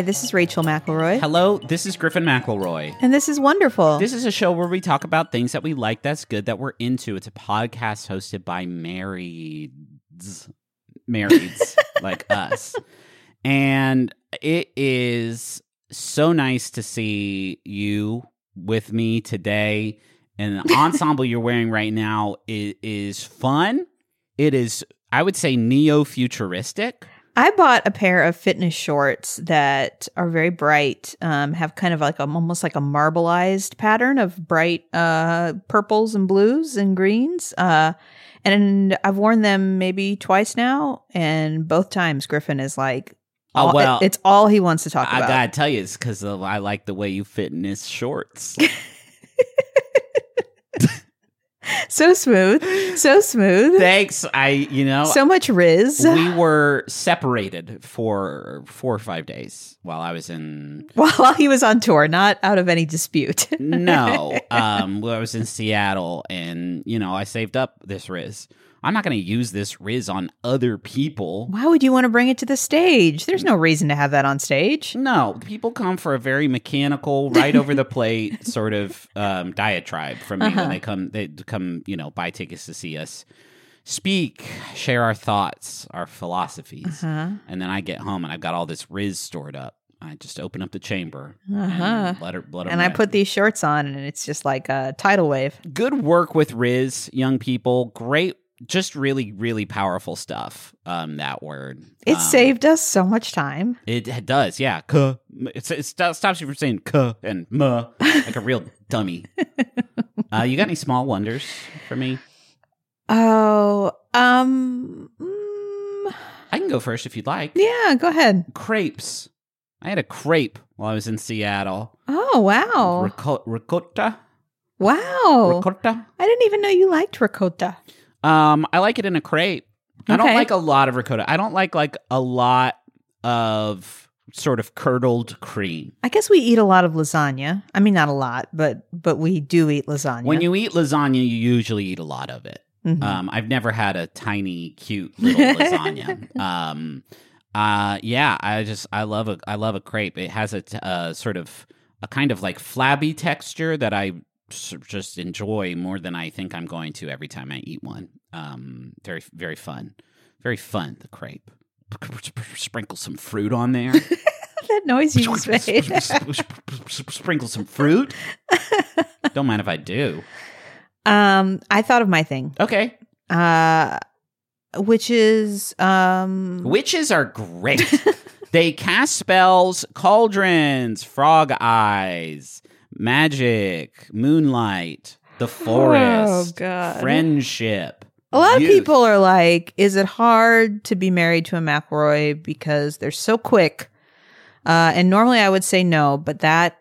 Hi, this is Rachel McElroy. Hello, this is Griffin McElroy. And this is wonderful. This is a show where we talk about things that we like, that's good, that we're into. It's a podcast hosted by marrieds, marrieds like us. And it is so nice to see you with me today. And the ensemble you're wearing right now is, is fun. It is, I would say, neo futuristic. I bought a pair of fitness shorts that are very bright, um, have kind of like a, almost like a marbleized pattern of bright uh, purples and blues and greens. Uh, and I've worn them maybe twice now, and both times Griffin is like, Oh, all- well, it's all he wants to talk I about. I gotta tell you, it's because I like the way you fit in this shorts. so smooth, so smooth, Thanks. I, you know, so much riz. we were separated for four or five days while I was in. While he was on tour, not out of any dispute. No, um, I was in Seattle, and you know, I saved up this Riz. I'm not going to use this Riz on other people. Why would you want to bring it to the stage? There's no reason to have that on stage. No, people come for a very mechanical, right over the plate sort of um, diatribe from me Uh-huh. when they come. They come, you know, buy tickets to see us speak, share our thoughts, our philosophies, Uh-huh. and then I get home and I've got all this Riz stored up. I just open up the chamber Uh-huh. and let her, let her And I put these shorts on, and it's just like a tidal wave. good work with Riz, young people. Great, just really, really powerful stuff. Um, that word. It Um, saved us so much time. It, it does, yeah. Kuh. It's, it sto- stops you from saying kuh and muh like a real dummy. Uh, you got any small wonders for me? Oh, um, mm, I can go first if you'd like. yeah, go ahead. Crepes. I had a crepe while I was in Seattle. Oh, wow. Rico- ricotta. wow. Ricotta. I didn't even know you liked ricotta. Um, I like it in a crepe. I don't like a lot of ricotta. I don't like like a lot of sort of curdled cream. I guess we eat a lot of lasagna. I mean, not a lot, but but we do eat lasagna. When you eat lasagna, you usually eat a lot of it. Mhm. Um, I've never had a tiny, cute little lasagna. Um, uh, yeah, I just I love a I love a crepe. It has a t- uh, sort of a kind of like flabby texture that I just enjoy more than I think I'm going to every time I eat one. Um, very very fun, very fun. The crepe. Sprinkle some fruit on there. that noise you just made. Sprinkle some fruit. Don't mind if I do. um, I thought of my thing, Okay. uh, which is um, Witches are great. they cast spells, cauldrons, frog eyes, magic, moonlight, the forest, Oh, God. friendship. A lot of people are like, is it hard to be married to a McElroy because they're so quick? Uh, and normally I would say no, but that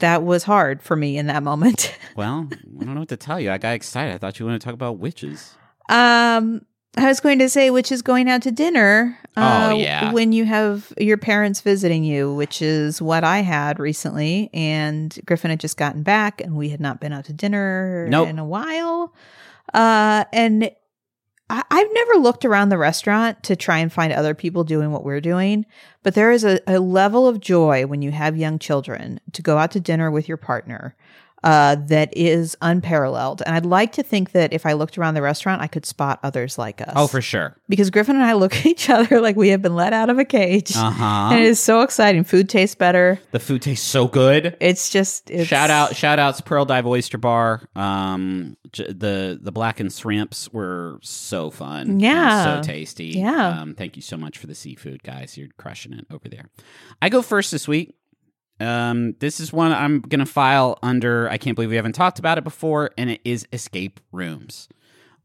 that was hard for me in that moment. Well, I don't know what to tell you. I got excited. I thought you wanted to talk about witches. um, I was going to say, which is going out to dinner. uh, Oh, yeah. when you have your parents visiting you, which is what I had recently, and Griffin had just gotten back, and we had not been out to dinner Nope. in a while. Uh, and I, I've never looked around the restaurant to try and find other people doing what we're doing, but there is a, a level of joy when you have young children to go out to dinner with your partner uh, that is unparalleled. And I'd like to think that if I looked around the restaurant, I could spot others like us. Oh, for sure. because Griffin and I look at each other like we have been let out of a cage. Uh And it is so exciting. Food tastes better. The food tastes so good. It's just it's, Shout out, shout outs, Pearl Dive Oyster Bar. Um, the the blackened shrimps were so fun, Yeah. so tasty. Yeah. Um, thank you so much for the seafood, guys. You're crushing it over there. I go first this week. Um, this is one I'm gonna file under. I can't believe we haven't talked about it before, and it is escape rooms.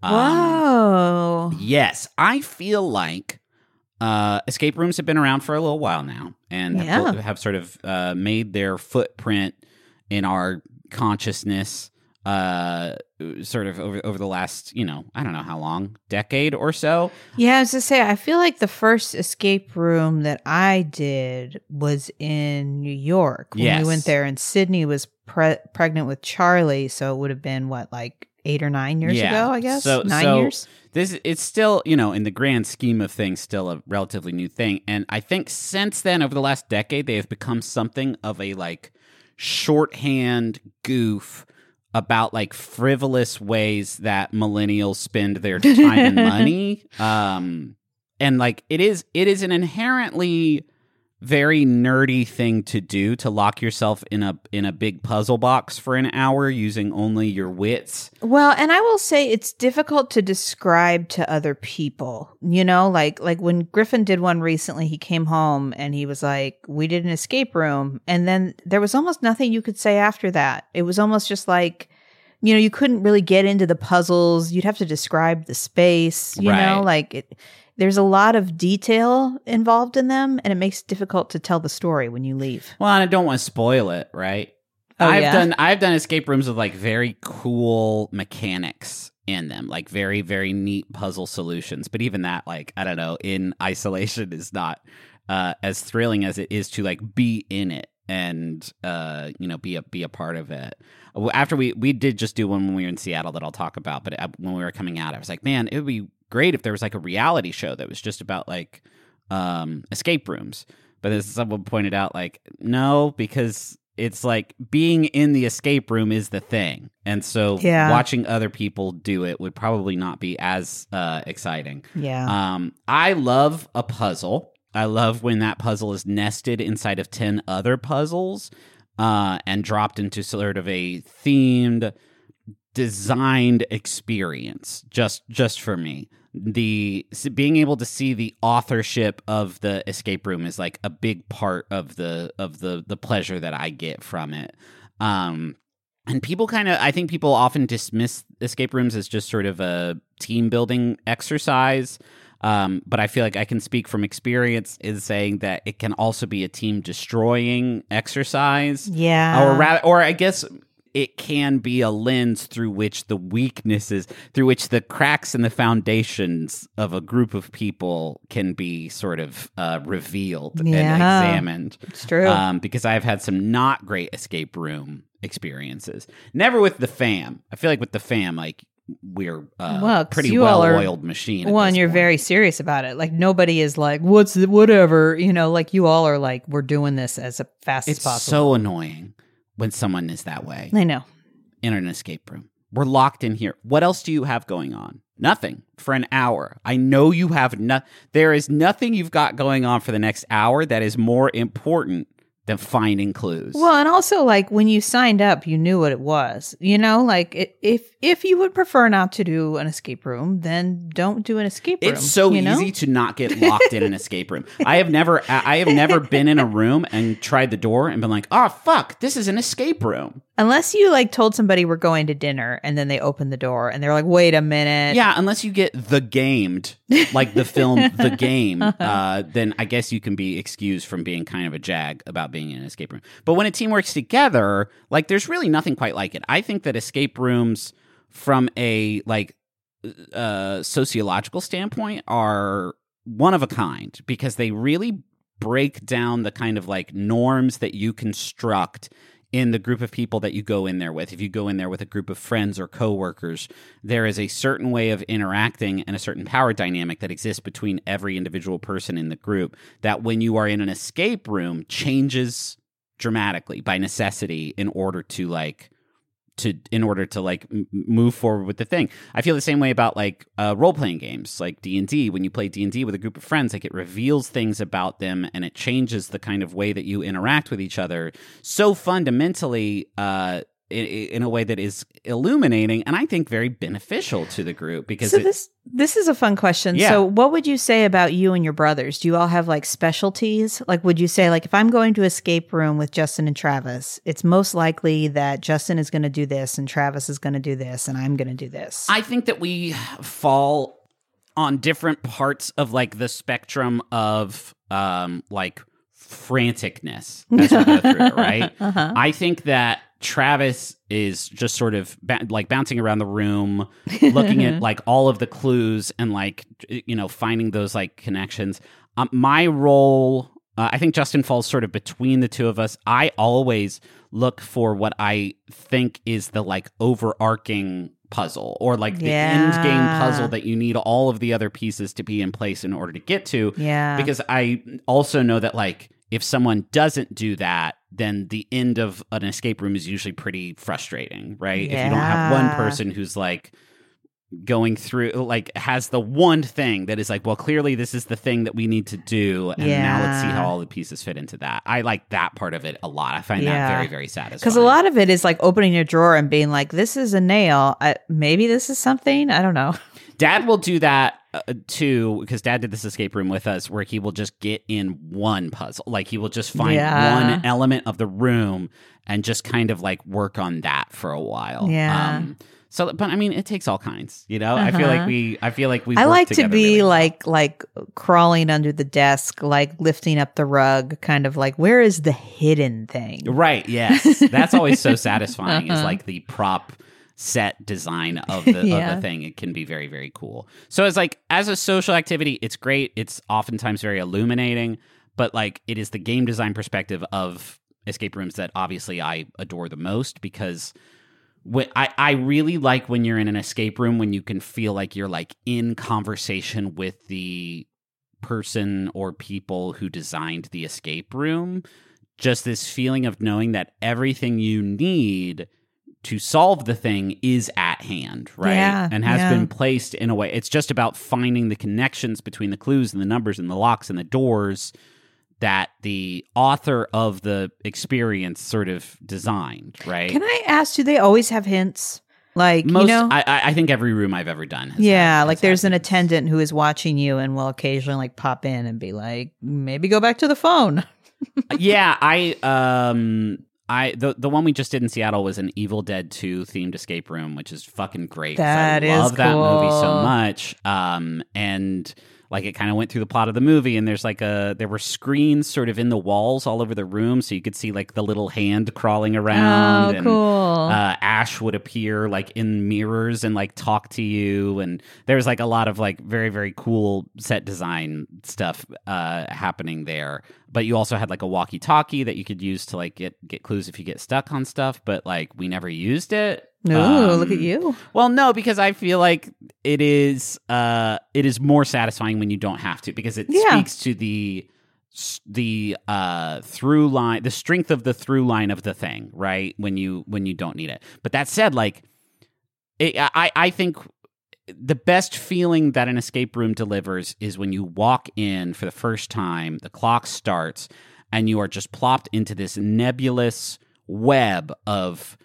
Um, Whoa. Yes, I feel like uh, escape rooms have been around for a little while now, and Yeah. have, have sort of uh, made their footprint in our consciousness. Uh, sort of over over the last, you know, I don't know how long, decade or so. Yeah, I was to say, I feel like the first escape room that I did was in New York when Yes. we went there, and Sydney was pre- pregnant with Charlie, so it would have been what, like eight or nine years Yeah. ago, I guess. So- nine so- years. this it's still you know in the grand scheme of things still a relatively new thing and i think since then over the last decade they have become something of a like shorthand goof about like frivolous ways that millennials spend their time and money. Um and like it is it is an inherently very nerdy thing to do to lock yourself in a in a big puzzle box for an hour using only your wits Well, and I will say it's difficult to describe to other people. You know, like like when Griffin did one recently, he came home and he was like, "We did an escape room," and then there was almost nothing you could say after that. It was almost just like, you know, you couldn't really get into the puzzles. You'd have to describe the space. You know, like it. There's a lot of detail involved in them, and it makes it difficult to tell the story when you leave. Well, and I don't want to spoil it, right? Oh, I've yeah? done I've done escape rooms with like very cool mechanics in them, like very very neat puzzle solutions. But even that, like I don't know, in isolation is not uh, as thrilling as it is to like be in it and uh, you know be a be a part of it. After we we did just do one when we were in Seattle that I'll talk about, but uh, when we were coming out, I was like, man, it would be great if there was like a reality show that was just about like um, escape rooms. But as someone pointed out, like, no, because it's like being in the escape room is the thing. And so Yeah. watching other people do it would probably not be as uh, exciting. Yeah. Um, I love a puzzle. I love when that puzzle is nested inside of 10 other puzzles uh, and dropped into sort of a themed, designed experience just just for me. The being able to see the authorship of the escape room is like a big part of the of the the pleasure that I get from it. Um and people kind of i think people often dismiss escape rooms as just sort of a team building exercise. Um, but i feel like i can speak from experience in saying that it can also be a team destroying exercise. Yeah. or rather or i guess it can be a lens through which the weaknesses through which the cracks in the foundations of a group of people can be sort of uh, revealed and examined it's true. um, because I've had some not great escape room experiences. Never with the fam. I feel like with the fam, like we're uh, Well, pretty well oiled machine. Well, and you're point. very serious about it. Like nobody is like, "What's the, whatever?" You know, like you all are like, "We're doing this as fast It's as possible." so annoying when someone is that way I know. in an escape room. We're locked in here. What else do you have going on? Nothing for an hour. I know you have no. There is nothing you've got going on for the next hour that is more important than finding clues. Well, and also like when you signed up, you knew what it was. You know, like it, if if you would prefer not to do an escape room, then don't do an escape room. It's so you know? easy to not get locked in an escape room. I have never, I have never been in a room and tried the door and been like, "Oh fuck, this is an escape room." Unless you like told somebody we're going to dinner, and then they open the door and they're like, "Wait a minute." Yeah, unless you get the gamed, like the film The Game, uh, then I guess you can be excused from being kind of a jag about being in an escape room. But when a team works together, like there's really nothing quite like it. I think that escape rooms, from a like uh, sociological standpoint, are one of a kind because they really break down the kind of like norms that you construct in the group of people that you go in there with. If you go in there with a group of friends or coworkers, there is a certain way of interacting and a certain power dynamic that exists between every individual person in the group that when you are in an escape room changes dramatically by necessity in order to like to in order to like m- move forward with the thing. I feel the same way about like uh, role playing games like D and D. When you play D and D with a group of friends, like it reveals things about them and it changes the kind of way that you interact with each other so fundamentally. Uh, in, in a way that is illuminating and I think very beneficial to the group because So it- this this is a fun question. Yeah. So what would you say about you and your brothers? Do you all have like specialties? Like would you say like if I'm going to escape room with Justin and Travis, it's most likely that Justin is going to do this and Travis is going to do this and I'm going to do this. I think that we fall on different parts of like the spectrum of um like franticness as we go through it, right? uh-huh. I think that Travis is just sort of ba- like bouncing around the room, looking at like all of the clues and like you know finding those like connections. Um, my role, uh, I think Justin falls sort of between the two of us. I always look for what I think is the like overarching puzzle or like the Yeah. end game puzzle that you need all of the other pieces to be in place in order to get to Yeah. because I also know that like if someone doesn't do that, then the end of an escape room is usually pretty frustrating, right? If you don't have one person who's like going through like has the one thing that is like, well, clearly this is the thing that we need to do, and now let's see how all the pieces fit into that. I like that part of it a lot. I find Yeah. that very very satisfying. Because a lot of it is like opening your drawer and being like, this is a nail. I, maybe this is something. I don't know. Dad will do that uh, too because Dad did this escape room with us where he will just get in one puzzle. Like he will just find Yeah. one element of the room and just kind of like work on that for a while. Yeah. Um, so, but I mean, it takes all kinds. You know, I feel like Uh-huh. we. I feel like we. I like to be really well. like like crawling under the desk, like lifting up the rug, kind of like where is the hidden thing? Right. Yes. That's always so satisfying. Is Uh-huh. like the prop set design of the, of the thing. It can be very, very cool. So it's like as a social activity, it's great. It's oftentimes very illuminating, but like it is the game design perspective of escape rooms that obviously I adore the most because wh- I, I really like when you're in an escape room when you can feel like you're like in conversation with the person or people who designed the escape room just this feeling of knowing that everything you need to solve the thing is at hand, right? Yeah, and has yeah. been placed in a way. It's just about finding the connections between the clues and the numbers and the locks and the doors that the author of the experience sort of designed, right? Can I ask? Do they always have hints? Like Most, you know, I, I think every room I've ever done. Has yeah, had- like there's an hints. attendant who is watching you and will occasionally like pop in and be like, maybe go back to the phone. yeah, I um I the the one we just did in Seattle was an Evil Dead 2 themed escape room, which is fucking great. That I is love that movie so much. Um and like it kind of went through the plot of the movie and there's like a there were screens sort of in the walls all over the room so you could see like the little hand crawling around oh, and cool. uh, Ash would appear like in mirrors and like talk to you, and there was like a lot of like very very cool set design stuff uh, happening there. But you also had like a walkie talkie that you could use to like get get clues if you get stuck on stuff. But like we never used it. Ooh, Um, look at you. Well, no, because I feel like it is uh it is more satisfying when you don't have to because it Yeah. speaks to the the uh through line the strength of the through line of the thing right when you when you don't need it but that said like it, i i think the best feeling that an escape room delivers is when you walk in for the first time the clock starts and you are just plopped into this nebulous web of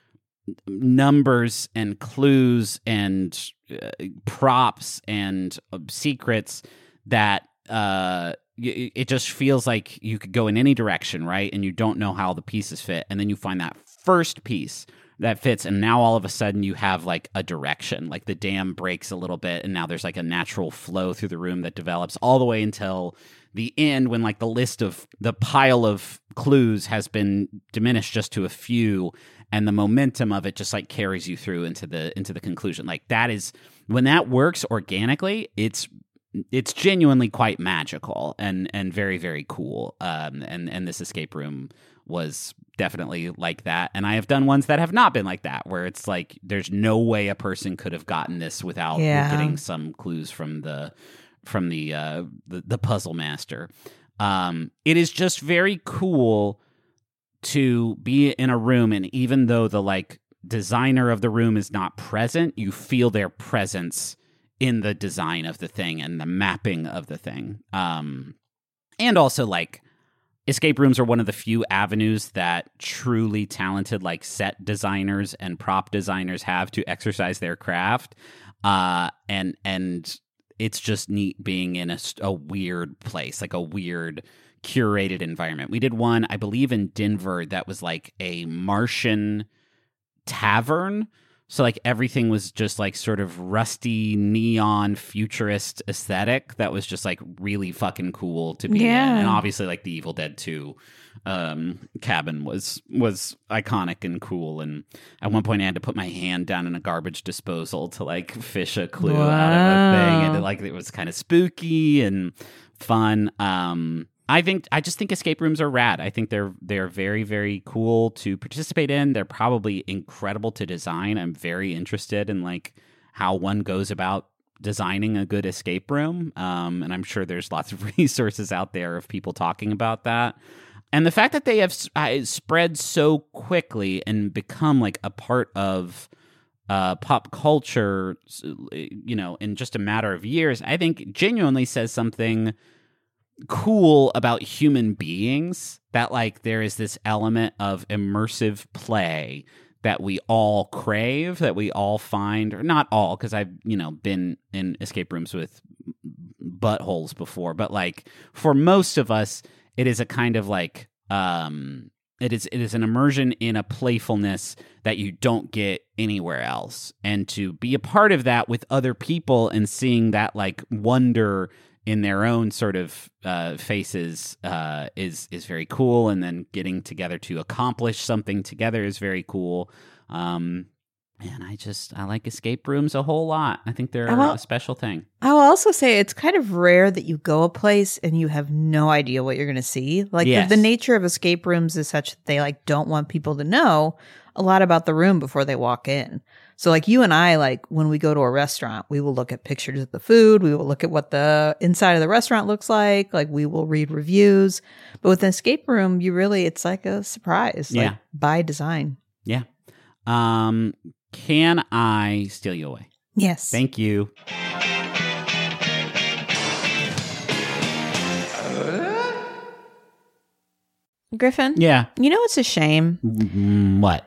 numbers and clues and uh, props and uh, secrets that uh y- it just feels like you could go in any direction right? And you don't know how the pieces fit. And then you find that first piece that fits. And now all of a sudden you have like a direction. Like the dam breaks a little bit and now there's like a natural flow through the room that develops all the way until the end when like the list of the pile of clues has been diminished just to a few and the momentum of it just like carries you through into the into the conclusion. Like that is when that works organically it's it's genuinely quite magical and and very very cool. Um and and this escape room was definitely like that. And i have done ones that have not been like that where it's like there's no way a person could have gotten this without Yeah. getting some clues from the from the uh the, the puzzle master. Um it is just very cool to be in a room and even though the like designer of the room is not present you feel their presence in the design of the thing and the mapping of the thing. Um and also like escape rooms are one of the few avenues that truly talented like set designers and prop designers have to exercise their craft. Uh and and it's just neat being in a weird place like a weird curated environment. We did one i believe in denver that was like a martian tavern so like everything was just like sort of rusty neon futurist aesthetic that was just like really fucking cool to be Yeah. in. And obviously like the Evil Dead 2 um cabin was was iconic and cool and at one point I had to put my hand down in a garbage disposal to like fish a clue out of a thing and it, like it was kind of spooky and fun um I think I just think escape rooms are rad. I think they're they're very very cool to participate in. They're probably incredible to design. I'm very interested in like how one goes about designing a good escape room. Um, and I'm sure there's lots of resources out there of people talking about that. And the fact that they have uh, spread so quickly and become like a part of uh, pop culture, you know, in just a matter of years, I think genuinely says something cool about human beings that like there is this element of immersive play that we all crave that we all find or not all because i've you know been in escape rooms with buttholes before but like for most of us it is a kind of like um it is it is an immersion in a playfulness that you don't get anywhere else. And to be a part of that with other people and seeing that like wonder in their own sort of uh, faces uh, is is very cool, and then getting together to accomplish something together is very cool. Um, and I just I like escape rooms a whole lot. I think they're will, a special thing. I'll also say it's kind of rare that you go a place and you have no idea what you're going to see. Like yes. the, the nature of escape rooms is such that they like don't want people to know a lot about the room before they walk in. So like you and I, like when we go to a restaurant, we will look at pictures of the food. We will look at what the inside of the restaurant looks like. Like we will read reviews. But with an escape room, you really, it's like a surprise. Yeah. Like by design. Yeah. Um, can I steal you away? Yes. Thank you. Griffin? Yeah. You know, it's a shame. Mm, what?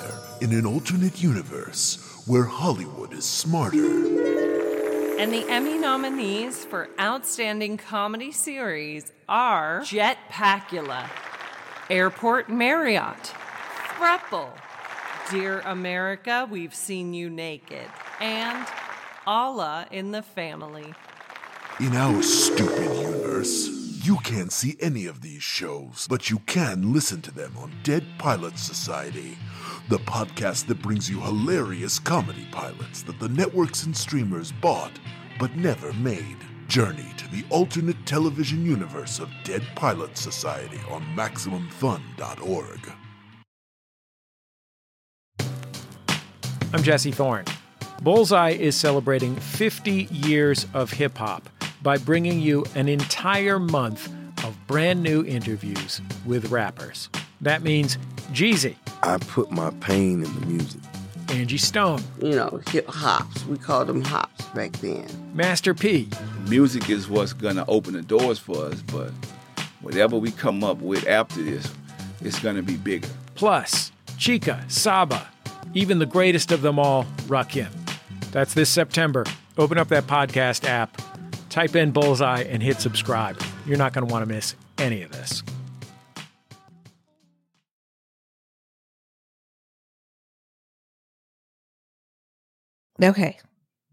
in an alternate universe where Hollywood is smarter. And the Emmy nominees for Outstanding Comedy Series are Jet Pacula, Airport Marriott, Thruple, Dear America, We've Seen You Naked, and Allah in the Family. In our stupid universe, you can't see any of these shows, but you can listen to them on Dead Pilot Society the podcast that brings you hilarious comedy pilots that the networks and streamers bought but never made. Journey to the alternate television universe of Dead Pilot Society on MaximumFun.org. I'm Jesse Thorne. Bullseye is celebrating 50 years of hip hop by bringing you an entire month of brand new interviews with rappers. That means Jeezy, I put my pain in the music. Angie Stone, you know, hip hops. We called them hops back then. Master P, Music is what's gonna open the doors for us, but whatever we come up with after this, it's gonna be bigger. plus Chika, Saba, even the greatest of them all, Rakim. That's this September. Open up that podcast app, type in Bullseye, and hit subscribe. You're not going to want to miss any of this. Okay.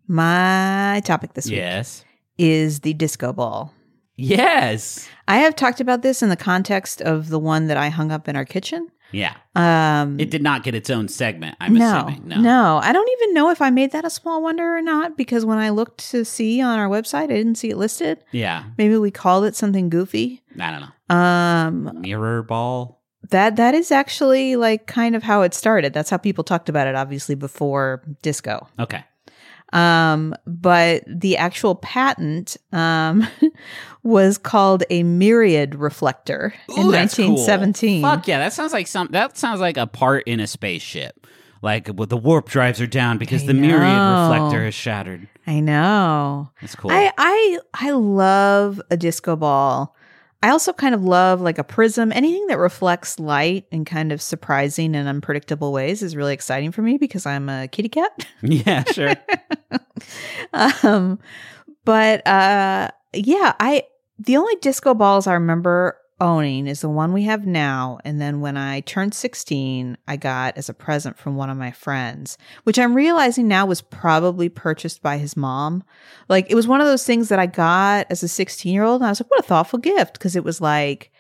My topic this week Yes. is the disco ball. Yes. I have talked about this in the context of the one that I hung up in our kitchen. Yeah. Um, It did not get its own segment, I'm no, assuming. No. no, I don't even know if I made that a small wonder or not because when I looked to see on our website, I didn't see it listed. Yeah. Maybe we called it something goofy. I don't know. Um, Mirror ball. That that is actually like kind of how it started. That's how people talked about it, obviously before disco. Okay. Um, but the actual patent um, was called a myriad reflector in Ooh, cool. 1917. Fuck yeah, that sounds like some. That sounds like a part in a spaceship. Like well, the warp drives are down because I the myriad reflector is shattered. I know. That's cool. I I I love a disco ball. I also kind of love like a prism. Anything that reflects light in kind of surprising and unpredictable ways is really exciting for me because I'm a kitty cat. yeah, sure. um but uh yeah i the only disco balls i remember owning is the one we have now. And then when i turned 16 i got as a present from one of my friends which i'm realizing now was probably purchased by his mom. Like it was one of those things that i got as a 16 year old and i was like what a thoughtful gift because it was like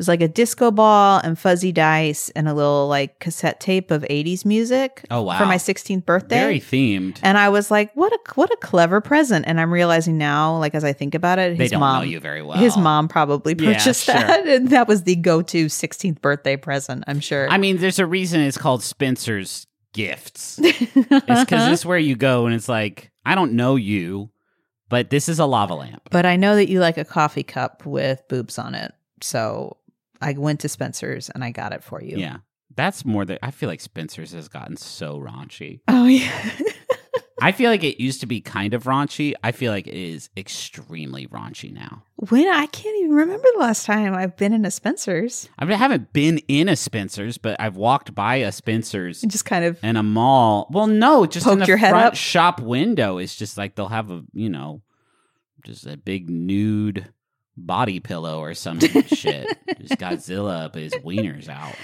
was like a disco ball and fuzzy dice and a little like cassette tape of 80s music Oh, wow. for my 16th birthday Very themed. and I was like, "What a what a clever present!" And I'm realizing now, like as I think about it, They his don't mom, know you very well. His mom probably Yeah, purchased sure. that, and that was the go-to 16th birthday present. I'm sure. I mean, there's a reason it's called Spencer's Gifts. it's because this is where you go and it's like, I don't know you, but this is a lava lamp. but I know that you like a coffee cup with boobs on it, so I went to Spencer's and I got it for you. Yeah. That's more than I feel like Spencer's has gotten so raunchy. Oh yeah. I feel like it used to be kind of raunchy. I feel like it is extremely raunchy now. when I can't even remember the last time I've been in a Spencer's. I, mean, I haven't been in a Spencer's, but I've walked by a Spencer's And just kind of in a mall. Well, no, just in the your head front up? shop window. It's just like they'll have a you know, just a big nude body pillow or some shit. Just Godzilla, but his wieners out.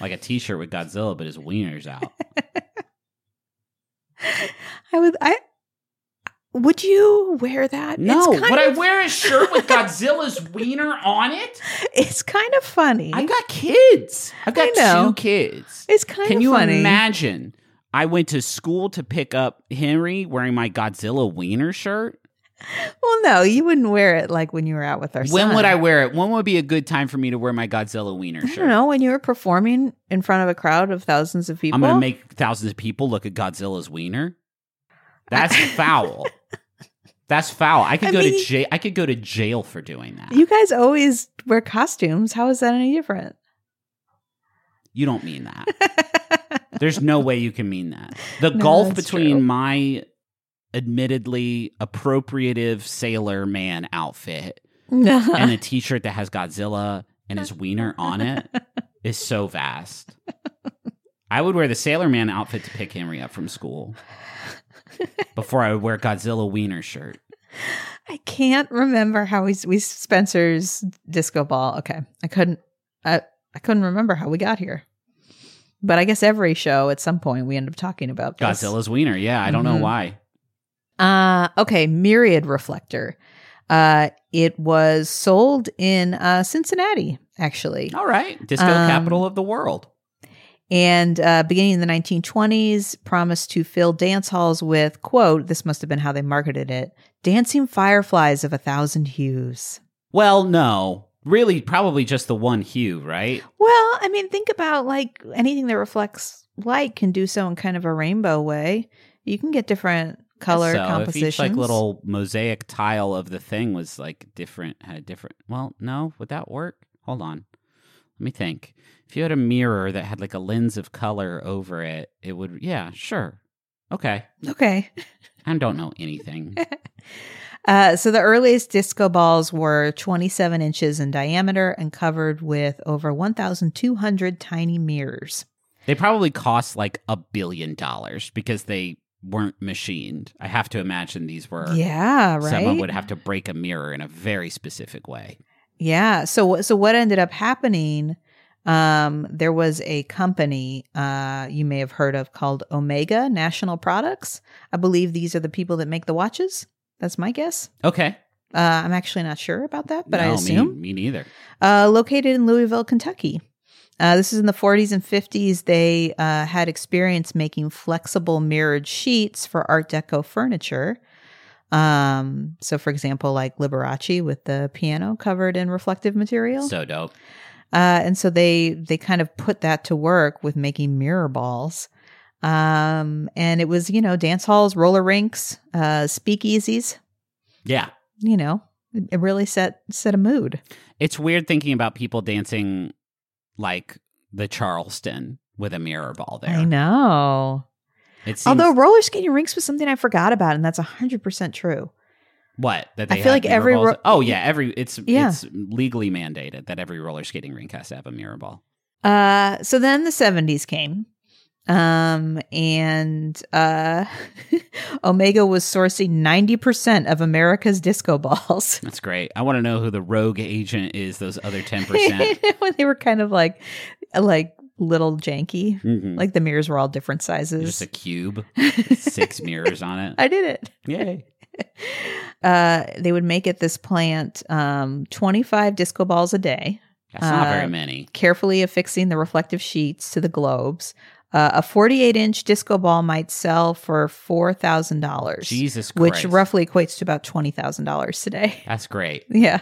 Like a T-shirt with Godzilla, but his wieners out. I would I would you wear that? No, It's kind would I wear a shirt with Godzilla's wiener on it? It's kind of funny. I've got kids. I've got two kids. It's kind of Can you imagine? I went to school to pick up Henry wearing my Godzilla wiener shirt. Well, no, you wouldn't wear it like when you were out with our When son. would I wear it? When would be a good time for me to wear my Godzilla wiener I shirt? don't know. When you were performing in front of a crowd of thousands of people. I'm going to make thousands of people look at Godzilla's wiener. That's foul. That's foul. I could I go mean- to jail. I could go to jail for doing that. You guys always wear costumes. How is that any different? You don't mean that. There's no way you can mean that. The No, gulf between true. my admittedly appropriative sailor man outfit and a t-shirt that has Godzilla and his wiener on it is so vast. I would wear the sailor man outfit to pick Henry up from school before I would wear Godzilla wiener shirt. I can't remember how we we Spencer's disco ball. Okay, I couldn't. I I couldn't remember how we got here. But I guess every show at some point we end up talking about this. Godzilla's wiener. Yeah, I don't know Mhm. why. Uh okay, Myriad Reflector. Uh it was sold in uh Cincinnati actually. All right. Disco Um, capital of the world. And uh, beginning in the 1920s, promised to fill dance halls with, quote, this must have been how they marketed it, dancing fireflies of a thousand hues. Well, no. Really, probably just the one hue, right? Well, I mean, think about like anything that reflects light can do so in kind of a rainbow way. You can get different color so compositions. if each like little mosaic tile of the thing was like different, had a different. Well, no, would that work? Hold on, let me think. If you had a mirror that had like a lens of color over it, it would. Yeah, sure. Okay, Okay. I don't know anything. Uh, so the earliest disco balls were 27 inches in diameter and covered with over 1,200 tiny mirrors. they probably cost like a billion dollars because they weren't machined. I have to imagine these were. Yeah, right. Someone would have to break a mirror in a very specific way. Yeah. So so what ended up happening? Um, there was a company uh, you may have heard of called Omega National Products. I believe these are the people that make the watches. That's my guess. Okay, Uh, I'm actually not sure about that, but I assume. me, me neither. uh, located in Louisville, Kentucky. Uh, this is in the 40s and 50s. They uh, had experience making flexible mirrored sheets for Art Deco furniture. Um, so, for example, like Liberace with the piano covered in reflective material. So dope. Uh, and so they they kind of put that to work with making mirror balls. Um, and it was you know dance halls, roller rinks, uh, speakeasies. Yeah. You know, it it really set set a mood. It's weird thinking about people dancing like the Charleston with a mirror ball there. I know. Seems, Although roller skating rinks was something I forgot about, and that's hundred percent true. what that I feel like every ro- oh yeah every it's Yeah. it's legally mandated that every roller skating rink has to have a mirror ball. Uh, so then the seventies came, um, and uh, Omega was sourcing ninety percent of America's disco balls. That's great. I want to know who the rogue agent is. Those other ten percent. when they were kind of like, like little janky, Mhm. like the mirrors were all different sizes. Just a cube, six mirrors on it. I did it. Yay! Uh, they would make at this plant um, 25 disco balls a day. That's not very Uh, many. carefully affixing the reflective sheets to the globes. Uh, a 48 inch disco ball might sell for $4,000. Jesus Which roughly equates to about $20,000 today. That's great. Yeah.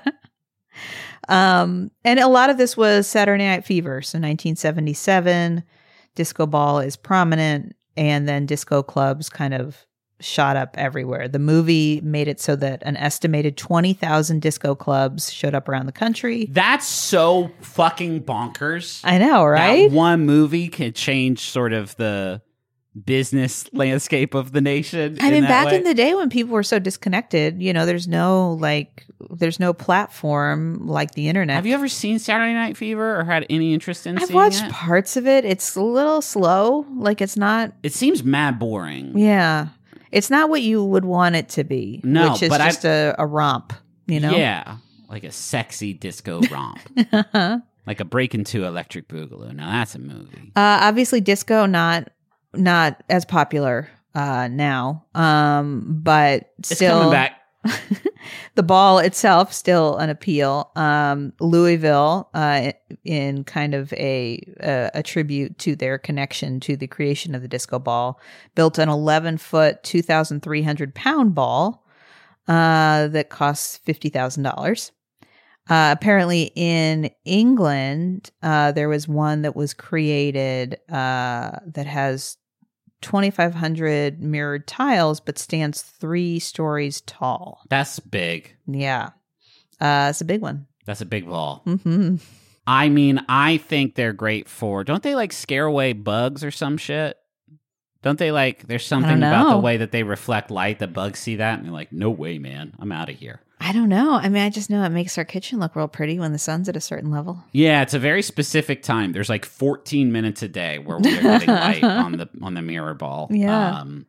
Um, and a lot of this was Saturday Night Fever. So 1977, disco ball is prominent, and then disco clubs kind of shot up everywhere. The movie made it so that an estimated 20,000 disco clubs showed up around the country. That's so fucking bonkers. I know, right? That one movie can change sort of the business landscape of the nation. I mean, back way. in the day when people were so disconnected, you know, there's no like, there's no platform like the internet. Have you ever seen Saturday Night Fever or had any interest in it? I've watched it? parts of it. It's a little slow. Like it's not. It seems mad boring. Yeah, it's not what you would want it to be. No, which is but just a a romp. You know. Yeah, like a sexy disco romp, uh, like a Breakin' 2 Electric Boogaloo. Now that's a movie. obviously, disco not not as popular uh, now, um, but It's still coming back. the ball itself still an appeal. Um, Louisville, uh, in kind of a, a a tribute to their connection to the creation of the disco ball, built an 11 foot, 2,300 pound ball uh, that costs fifty thousand dollars. Uh, apparently, in England, uh, there was one that was created uh, that has 2,500 mirrored tiles, but stands three stories tall. That's big. Yeah. Uh, it's a big one. That's a big ball. hmm I mean, I think they're great for. Don't they like scare away bugs or some shit? Don't they like? There's something about the way that they reflect light that bugs see that and they're like, "No way, man, I'm out of here." I don't know. I mean, I just know it makes our kitchen look real pretty when the sun's at a certain level. Yeah, it's a very specific time. There's like 14 minutes a day where we're getting light on the on the mirror ball. Yeah. um,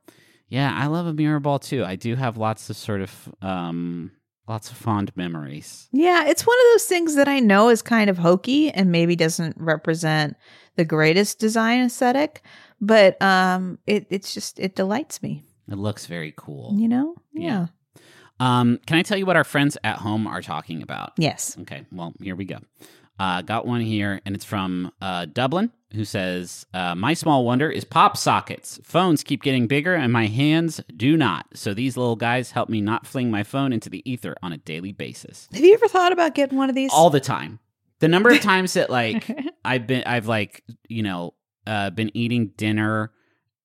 yeah, I love a mirror ball too. I do have lots of sort of um, lots of fond memories. Yeah, it's one of those things that I know is kind of hokey and maybe doesn't represent the greatest design aesthetic, but um, it it's just it delights me. It looks very cool. You know? Yeah. Um, can I tell you what our friends at home are talking about? Yes. Okay, well, here we go. Uh, got one here, and it's from uh, Dublin. who says, uh, My small wonder is pop sockets. Phones keep getting bigger and my hands do not. So these little guys help me not fling my phone into the ether on a daily basis. Have you ever thought about getting one of these? All the time. The number of times that like I've been I've like, you know, uh been eating dinner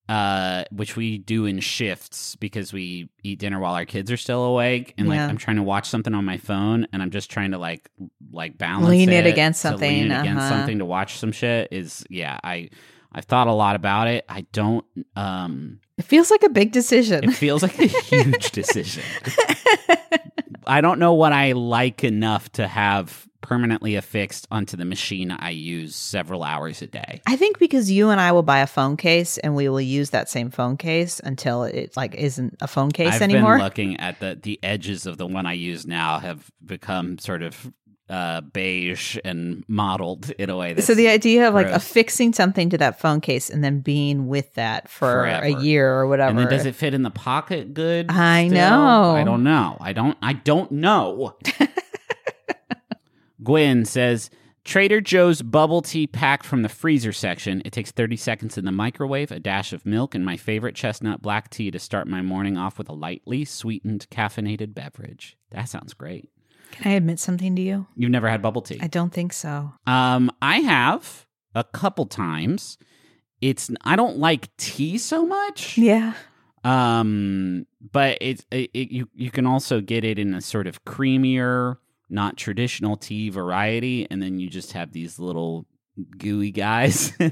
uh which we do in shifts because we eat dinner while our kids are still awake and like Yeah. I'm trying to watch something on my phone and I'm just trying to like like balance Lean it it against something, lean it against uh-huh. something to watch some shit is yeah, I I've thought a lot about it. I don't um it feels like a big decision. it feels like a huge decision. I don't know what I like enough to have permanently affixed onto the machine I use several hours a day. I think because you and I will buy a phone case and we will use that same phone case until it like isn't a phone case I've anymore. been looking at the the edges of the one I use now have become sort of uh, beige and mottled in a way. That's so the idea of like affixing something to that phone case and then being with that for a year or whatever. and then does it fit in the pocket good? I still? know. I don't know. I don't. I don't know. Gwen says Trader Joe's bubble tea packed from the freezer section. It takes 30 seconds in the microwave, a dash of milk, and my favorite chestnut black tea to start my morning off with a lightly sweetened caffeinated beverage. That sounds great. Can I admit something to you? You've never had bubble tea? I don't think so. Um, I have a couple times. It's I don't like tea so much. Yeah. Um, but it's it, it, you you can also get it in a sort of creamier, not traditional tea variety, and then you just have these little gooey guys there.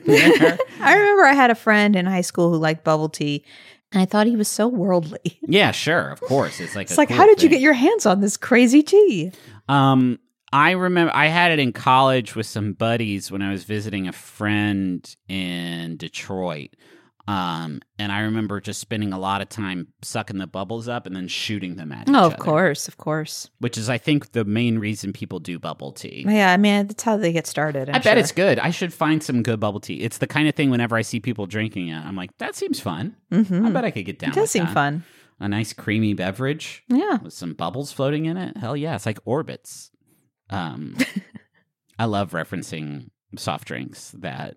I remember I had a friend in high school who liked bubble tea, and I thought he was so worldly. yeah, sure, of course. It's like It's like, cool how did you get your hands on this crazy tea? Um, I remember I had it in college with some buddies when I was visiting a friend in Detroit. Um, and I remember just spending a lot of time sucking the bubbles up and then shooting them at each Oh, of other, course, of course. Which is, I think, the main reason people do bubble tea. Yeah, I mean that's how they get started. I bet it's good. I should find some good bubble tea. It's the kind of thing whenever I see people drinking it, I'm like, that seems fun. Mm-hmm. I bet I could get down. It does seem that. fun. A nice creamy beverage Yeah. with some bubbles floating in it. Hell yeah, it's like Orbitz. Um, I love referencing soft drinks that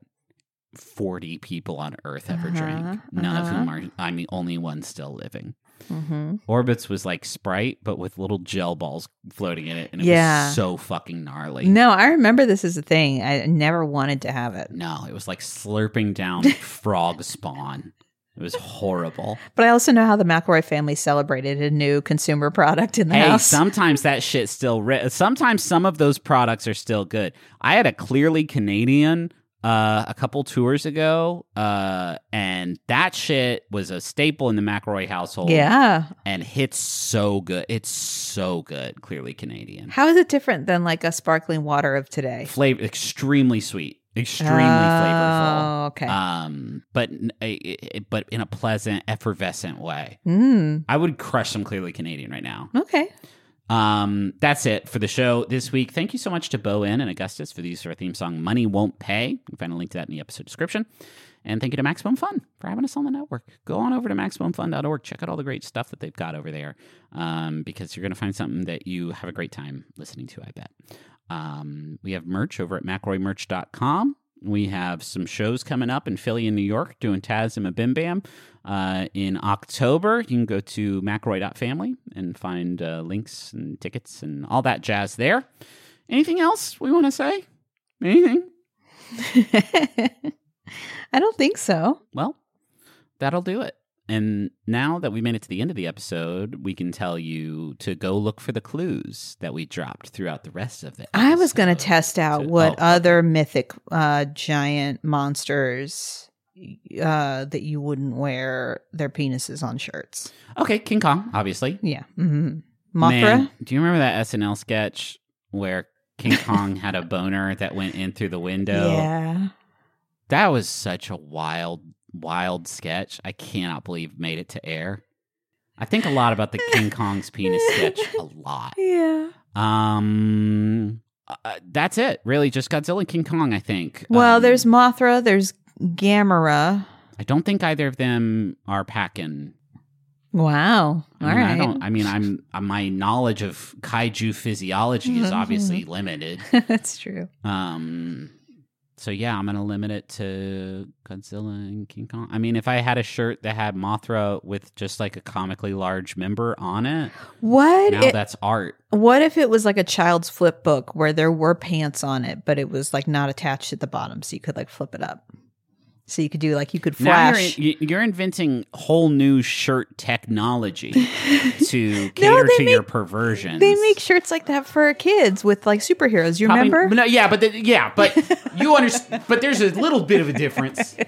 forty people on Earth ever Uh-huh, drink. None of uh-huh. whom are. I'm the only one still living. Mm-hmm. Orbitz was like Sprite, but with little gel balls floating in it, and it Yeah. was so fucking gnarly. No, I remember this as a thing. I never wanted to have it, No, it was like slurping down frog spawn. It was horrible. but I also know how the McElroy family celebrated a new consumer product in the Hey, house. sometimes that shit still. Ri- sometimes some of those products are still good. I had a clearly Canadian uh, a couple tours ago, uh, and that shit was a staple in the McElroy household. yeah. and hits so good. It's so good. Clearly Canadian. How is it different than like a sparkling water of today? Flavor extremely sweet, extremely flavorful. Oh, okay. Um, but n- i- i- but in a pleasant, effervescent way. mm, I would crush some clearly Canadian right now. okay. Um, that's it for the show this week. Thank you so much to Bo and Augustus for the use of our theme song "Money Won't Pay." You can find a link to that in the episode description. And thank you to Maximum Fun for having us on the network. Go on over to MaximumFun.org. Check out all the great stuff that they've got over there um, because you're going to find something that you have a great time listening to, I bet. Um, we have merch over at McElroyMerch.com. We have some shows coming up in Philly and New York doing Taz and a Bim Bam. Uh, in October, you can go to McElroy.family and find uh, links and tickets and all that jazz there. Anything else we want to say? Anything? I don't think so. Well, that'll do it. And now that we made it to the end of the episode, we can tell you to go look for the clues that we dropped throughout the rest of it. I was going to test out what oh, other mythic uh, giant monsters uh, that you wouldn't wear their penises on shirts. Okay, King Kong, obviously. Yeah. hmm Mothra. Man, do you remember that SNL sketch where King Kong had a boner that went in through the window? Yeah. That was such a wild, wild sketch. I cannot believe made it to air. I think a lot about the King Kong's penis sketch a lot. Yeah. Um, uh, that's it. Really, just Godzilla and King Kong. I think. Well, Um, there's Mothra, there's Gamera. I don't think either of them are packing. Wow. I All mean, right. I don't. I mean, I'm uh, my knowledge of kaiju physiology is obviously limited. That's true. Um, so yeah, I'm gonna limit it to Godzilla and King Kong. I mean, if I had a shirt that had Mothra with just like a comically large member on it, What? now it- that's art. what if it was like a child's flip book where there were pants on it, but it was like not attached at the bottom, so you could like flip it up. So you could do like you could flash. you're, you're inventing whole new shirt technology to cater No, to your make- perversions. they make shirts like that for kids with like superheroes. You Probably- remember? no, yeah, but the, yeah, but you understand. But there's a little bit of a difference.